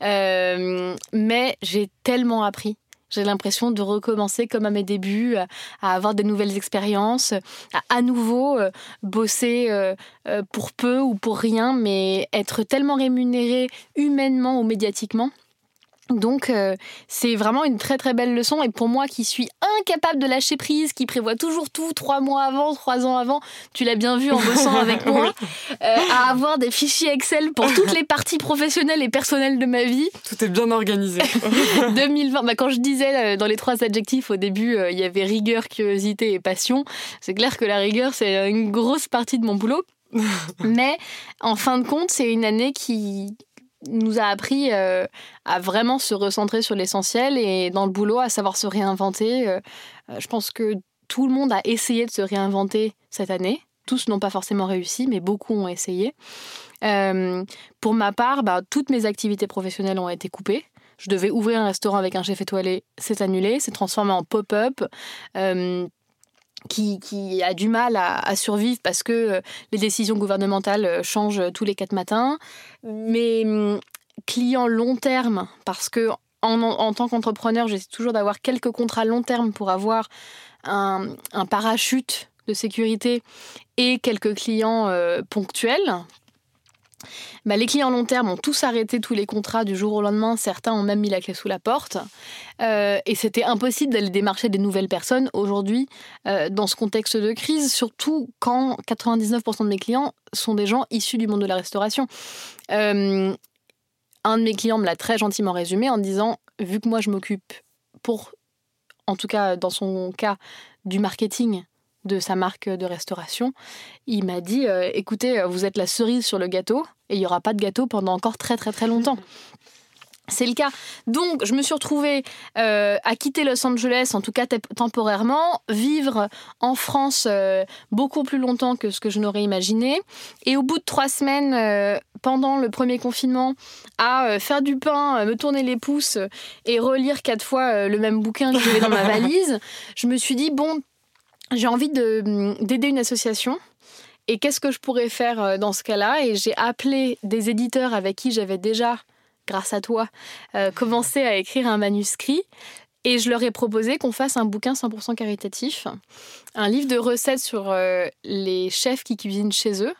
mais j'ai tellement appris j'ai l'impression de recommencer comme à mes débuts, à, avoir des nouvelles expériences, à à nouveau euh, bosser euh, euh, pour peu ou pour rien, mais être tellement rémunéré humainement ou médiatiquement donc euh, c'est vraiment une très très belle leçon et pour moi qui suis incapable de lâcher prise, qui prévoit toujours tout trois mois avant, trois ans avant, tu l'as bien vu en bossant avec *laughs* moi, euh, à avoir des fichiers Excel pour toutes les parties professionnelles et personnelles de ma vie. Tout est bien organisé. *laughs* 2020, bah, quand je disais euh, dans les trois adjectifs au début, il y avait rigueur, curiosité et passion, c'est clair que la rigueur c'est une grosse partie de mon boulot. *laughs* Mais en fin de compte, c'est une année qui, nous a appris euh, à vraiment se recentrer sur l'essentiel et dans le boulot à savoir se réinventer. Euh, euh, je pense que tout le monde a essayé de se réinventer cette année. Tous n'ont pas forcément réussi, mais beaucoup ont essayé. pour ma part, bah, toutes mes activités professionnelles ont été coupées. Je devais ouvrir un restaurant avec un chef étoilé, c'est annulé, c'est transformé en pop-up qui, a du mal à, survivre parce que les décisions gouvernementales changent tous les quatre matins. Mais hum, clients long terme, parce que en, tant qu'entrepreneur, j'essaie toujours d'avoir quelques contrats long terme pour avoir un, parachute de sécurité et quelques clients euh, ponctuels. Bah, les clients long terme ont tous arrêté tous les contrats du jour au lendemain. Certains ont même mis la clé sous la porte. Euh, et c'était impossible d'aller démarcher des nouvelles personnes aujourd'hui euh, dans ce contexte de crise, surtout quand 99% de mes clients sont des gens issus du monde de la restauration. Euh, un de mes clients me l'a très gentiment résumé en disant, vu que moi je m'occupe pour, en tout cas dans son cas, du marketing de sa marque de restauration, il m'a dit euh, écoutez, vous êtes la cerise sur le gâteau et il n'y aura pas de gâteau pendant encore très très très longtemps. *laughs* C'est le cas. Donc, je me suis retrouvée euh, à quitter Los Angeles, en tout cas temporairement, vivre en France euh, beaucoup plus longtemps que ce que je n'aurais imaginé. Et au bout de trois semaines, pendant le premier confinement, à faire du pain, me tourner les pouces et relire quatre fois le même bouquin que j'avais dans ma *laughs* valise, je me suis dit bon, j'ai envie d'aider une association. Et qu'est-ce que je pourrais faire euh, dans ce cas-là? Et j'ai appelé des éditeurs avec qui j'avais déjà, grâce à toi, euh, commencé à écrire un manuscrit. Et je leur ai proposé qu'on fasse un bouquin 100% caritatif, un livre de recettes sur euh, les chefs qui cuisinent chez eux,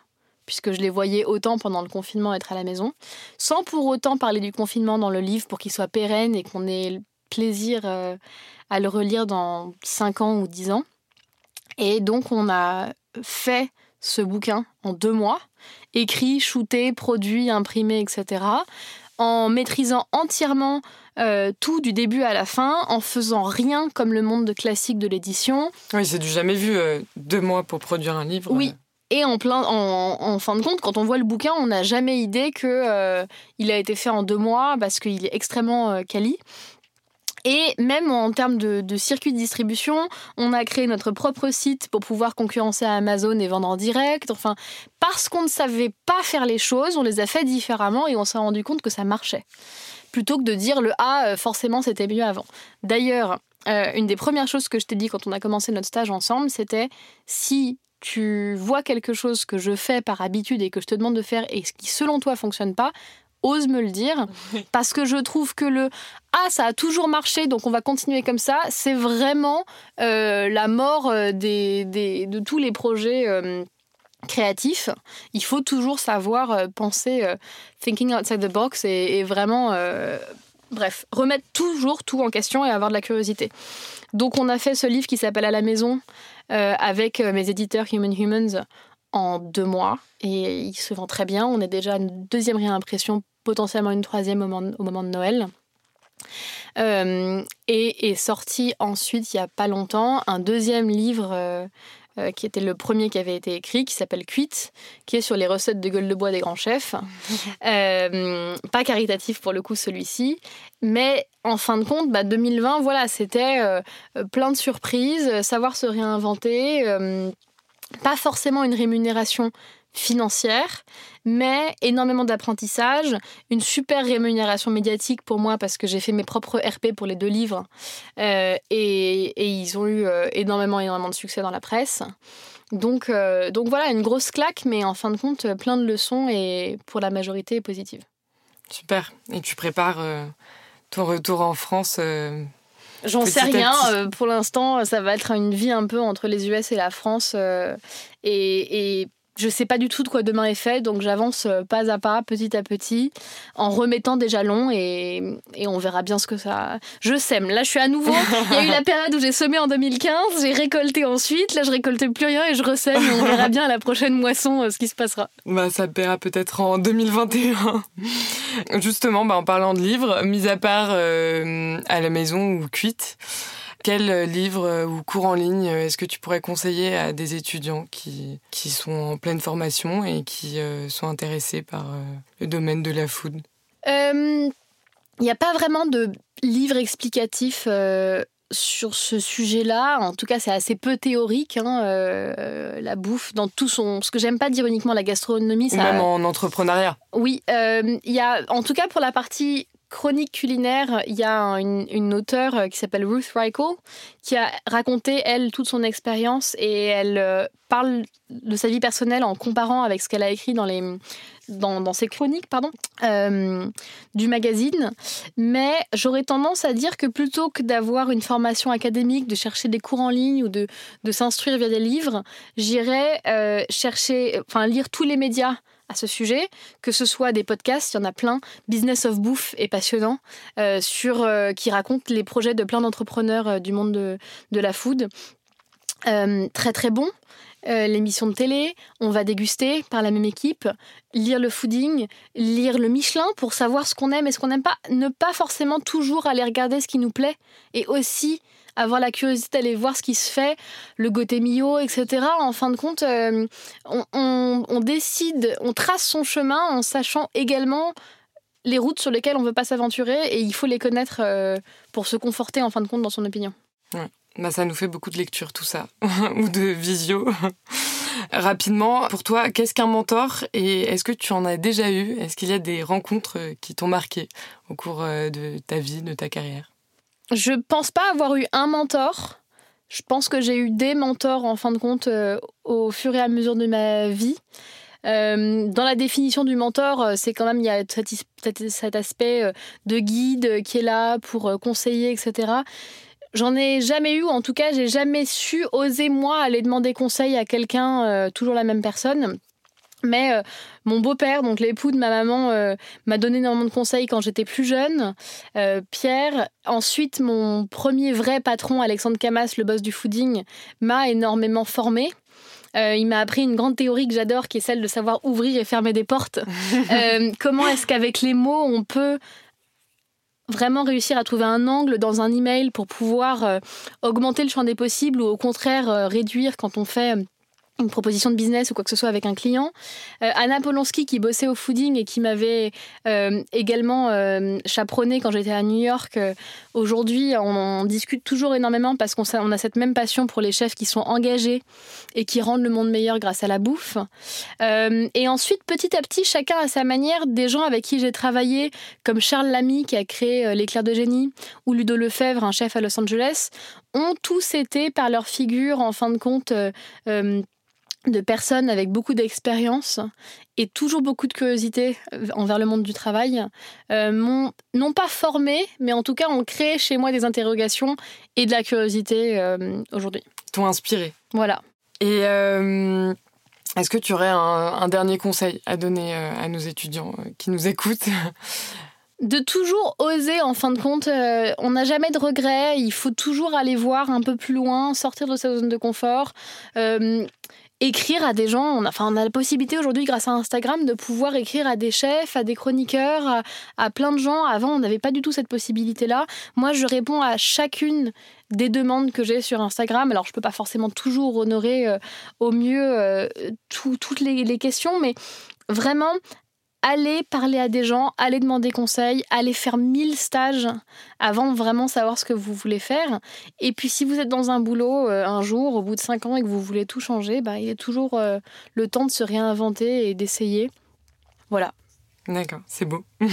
puisque je les voyais autant pendant le confinement être à la maison, sans pour autant parler du confinement dans le livre pour qu'il soit pérenne et qu'on ait plaisir à le relire dans 5 ans ou 10 ans. Et donc, on a fait ce bouquin en deux mois, écrit, shooté, produit, imprimé, etc., en maîtrisant entièrement euh, tout du début à la fin, en faisant rien comme le monde classique de l'édition. Oui, c'est du jamais vu, euh, deux mois pour produire un livre. Oui. Et en, plein, en, fin de compte, quand on voit le bouquin, on n'a jamais idée qu'il euh, il a été fait en deux mois parce qu'il est extrêmement quali. Et même en termes de, circuit de distribution, on a créé notre propre site pour pouvoir concurrencer Amazon et vendre en direct. Enfin, parce qu'on ne savait pas faire les choses, on les a fait différemment et on s'est rendu compte que ça marchait. Plutôt que de dire le A, euh, forcément c'était mieux avant. D'ailleurs, euh, une des premières choses que je t'ai dit quand on a commencé notre stage ensemble, c'était si tu vois quelque chose que je fais par habitude et que je te demande de faire et qui selon toi fonctionne pas, ose me le dire parce que je trouve que le ah ça a toujours marché donc on va continuer comme ça c'est vraiment euh, la mort euh, des, de tous les projets euh, créatifs. Il faut toujours savoir penser thinking outside the box et, vraiment bref remettre toujours tout en question et avoir de la curiosité. Donc on a fait ce livre qui s'appelle à la maison avec mes éditeurs Human Humans en deux mois et il se vend très bien. On est déjà à une deuxième réimpression potentiellement une troisième au moment, de Noël. Euh, et est sorti ensuite, il n'y a pas longtemps, un deuxième livre euh, euh, qui était le premier qui avait été écrit, qui s'appelle Cuite, qui est sur les recettes de gueule de bois des grands chefs. *laughs* pas caritatif pour le coup celui-ci, mais en fin de compte, 2020, bah, voilà, c'était plein de surprises, savoir se réinventer, pas forcément une rémunération financière, mais énormément d'apprentissage, une super rémunération médiatique pour moi parce que j'ai fait mes propres RP pour les deux livres euh, et, ils ont eu euh, énormément, énormément de succès dans la presse. Donc, euh, donc voilà, une grosse claque, mais en fin de compte, plein de leçons et pour la majorité positive. Super. Et tu prépares ton retour en France J'en sais rien. pour l'instant, ça va être une vie un peu entre les US et la France. et, et je sais pas du tout de quoi demain est fait, donc j'avance euh, pas à pas, petit à petit, en remettant des jalons et, et, on verra bien ce que ça. Je sème. Là, je suis à nouveau. Il y a eu la *laughs* période où j'ai semé en 2015, j'ai récolté ensuite. Là, je récolte plus rien et je ressème. on verra bien à la prochaine moisson euh, ce qui se passera. Bah, ça paiera peut-être en 2021. *laughs* Justement, bah, en parlant de livres, mis à part euh, à la maison ou cuite. Quel euh, livre euh, ou cours en ligne euh, est-ce que tu pourrais conseiller à des étudiants qui, qui sont en pleine formation et qui sont intéressés par le domaine de la food? Il n'y a pas vraiment de livre explicatif sur ce sujet-là. En tout cas, c'est assez peu théorique, hein, la bouffe, dans tout son... Ce que j'aime pas dire uniquement la gastronomie. ça... même en entrepreneuriat. Oui, il y a, en tout cas pour la partie chronique culinaire, il y a une, une auteure euh, qui s'appelle Ruth Reichel qui a raconté, elle, toute son expérience et elle euh, parle de sa vie personnelle en comparant avec ce qu'elle a écrit dans, les, dans, ses chroniques pardon, euh, du magazine. Mais j'aurais tendance à dire que plutôt que d'avoir une formation académique, de chercher des cours en ligne ou de, de s'instruire via des livres, j'irais chercher, enfin lire tous les médias à ce sujet, que ce soit des podcasts, il y en a plein. Business of Bouffe est passionnant, sur, qui raconte les projets de plein d'entrepreneurs du monde de, de, la food. très très bon. Euh, l'émission de télé, on va déguster par la même équipe, lire le fooding, lire le Michelin pour savoir ce qu'on aime et ce qu'on n'aime pas, ne pas forcément toujours aller regarder ce qui nous plaît et aussi avoir la curiosité d'aller voir ce qui se fait, le Gotemio, etc. En fin de compte, euh, on, décide, on trace son chemin en sachant également les routes sur lesquelles on ne veut pas s'aventurer et il faut les connaître euh, pour se conforter en fin de compte dans son opinion. Bah, ça nous fait beaucoup de lectures, tout ça, *laughs* ou de visio. *laughs* Rapidement, pour toi, qu'est-ce qu'un mentor et est-ce que tu en as déjà eu? Est-ce qu'il y a des rencontres euh, qui t'ont marqué au cours de ta vie, de ta carrière? Je pense pas avoir eu un mentor. Je pense que j'ai eu des mentors en fin de compte euh, au fur et à mesure de ma vie. dans la définition du mentor, c'est quand même il y a cet aspect de guide qui est là pour conseiller, etc. J'en ai jamais eu, en tout cas, j'ai jamais su oser moi aller demander conseil à quelqu'un, euh, toujours la même personne. Mais euh, mon beau-père, donc l'époux de ma maman, euh, m'a donné énormément de conseils quand j'étais plus jeune. Pierre, ensuite mon premier vrai patron, Alexandre Camas, le boss du fooding, m'a énormément formé. il m'a appris une grande théorie que j'adore, qui est celle de savoir ouvrir et fermer des portes. *laughs* comment est-ce qu'avec les mots, on peut vraiment réussir à trouver un angle dans un email pour pouvoir euh, augmenter le champ des possibles ou au contraire euh, réduire quand on fait euh, une proposition de business ou quoi que ce soit avec un client. Euh, Anna Polonsky qui bossait au fooding et qui m'avait euh, également euh, chaperonné quand j'étais à New York. Aujourd'hui, on, discute toujours énormément parce qu'on a cette même passion pour les chefs qui sont engagés et qui rendent le monde meilleur grâce à la bouffe. et ensuite, petit à petit, chacun à sa manière, des gens avec qui j'ai travaillé, comme Charles Lamy qui a créé l'éclair de génie, ou Ludo Lefebvre, un chef à Los Angeles, ont tous été par leur figure, en fin de compte, de personnes avec beaucoup d'expérience et toujours beaucoup de curiosité euh, envers le monde du travail euh, m'ont non pas formé, mais en tout cas ont créé chez moi des interrogations et de la curiosité euh, aujourd'hui. T'ont inspiré. Voilà. Et est-ce que tu aurais un, dernier conseil à donner à nos étudiants qui nous écoutent? De toujours oser en fin de compte. on n'a jamais de regrets. Il faut toujours aller voir un peu plus loin, sortir de sa zone de confort écrire à des gens. On a, enfin, on a la possibilité aujourd'hui, grâce à Instagram, de pouvoir écrire à des chefs, à des chroniqueurs, à, plein de gens. Avant, on n'avait pas du tout cette possibilité-là. Moi, je réponds à chacune des demandes que j'ai sur Instagram. Alors, je peux pas forcément toujours honorer euh, au mieux euh, toutes les, questions, mais vraiment allez parler à des gens, allez demander conseil, allez faire mille stages avant de vraiment savoir ce que vous voulez faire. Et puis si vous êtes dans un boulot euh, un jour, au bout de cinq ans, et que vous voulez tout changer, bah, il est toujours euh, le temps de se réinventer et d'essayer. Voilà. D'accord, c'est beau. *laughs*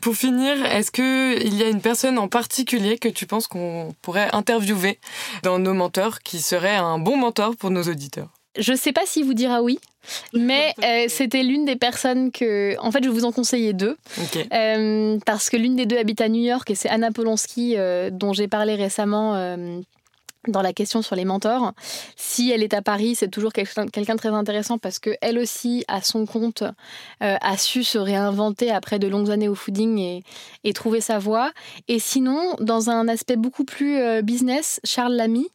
Pour finir, est-ce qu'il y a une personne en particulier que tu penses qu'on pourrait interviewer dans nos mentors qui serait un bon mentor pour nos auditeurs? Je ne sais pas s'il vous dira oui, *laughs* mais euh, c'était l'une des personnes que. En fait, je vous en conseiller deux. Euh, parce que l'une des deux habite à New York et c'est Anna Polonsky, euh, dont j'ai parlé récemment dans la question sur les mentors. Si elle est à Paris, c'est toujours quelqu'un de très intéressant parce qu'elle aussi, à son compte, a su se réinventer après de longues années au fooding et, et trouver sa voie. Et sinon, dans un aspect beaucoup plus business, Charles Lamy.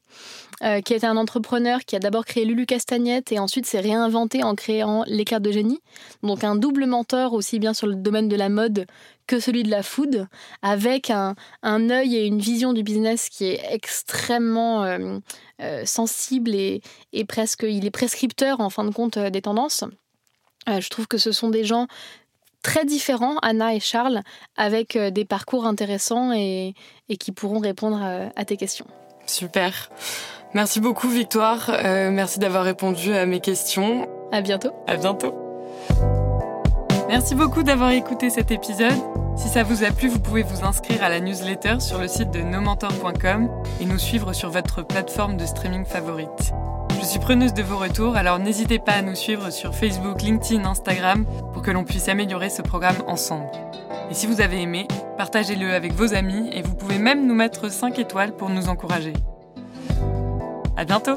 Euh, qui est un entrepreneur qui a d'abord créé Lulu Castagnette et ensuite s'est réinventé en créant l'éclair de génie. Donc un double mentor aussi bien sur le domaine de la mode que celui de la food, avec un, œil et une vision du business qui est extrêmement euh, euh, sensible et, presque, il est prescripteur en fin de compte des tendances. je trouve que ce sont des gens très différents, Anna et Charles, avec des parcours intéressants et qui pourront répondre à tes questions. Super. Merci beaucoup Victoire. Euh, merci d'avoir répondu à mes questions. À bientôt. À bientôt. Merci beaucoup d'avoir écouté cet épisode. Si ça vous a plu, vous pouvez vous inscrire à la newsletter sur le site de nomentor.com et nous suivre sur votre plateforme de streaming favorite. Je suis preneuse de vos retours, alors n'hésitez pas à nous suivre sur Facebook, LinkedIn, Instagram pour que l'on puisse améliorer ce programme ensemble. Et si vous avez aimé, partagez-le avec vos amis et vous pouvez même nous mettre 5 étoiles pour nous encourager. À bientôt!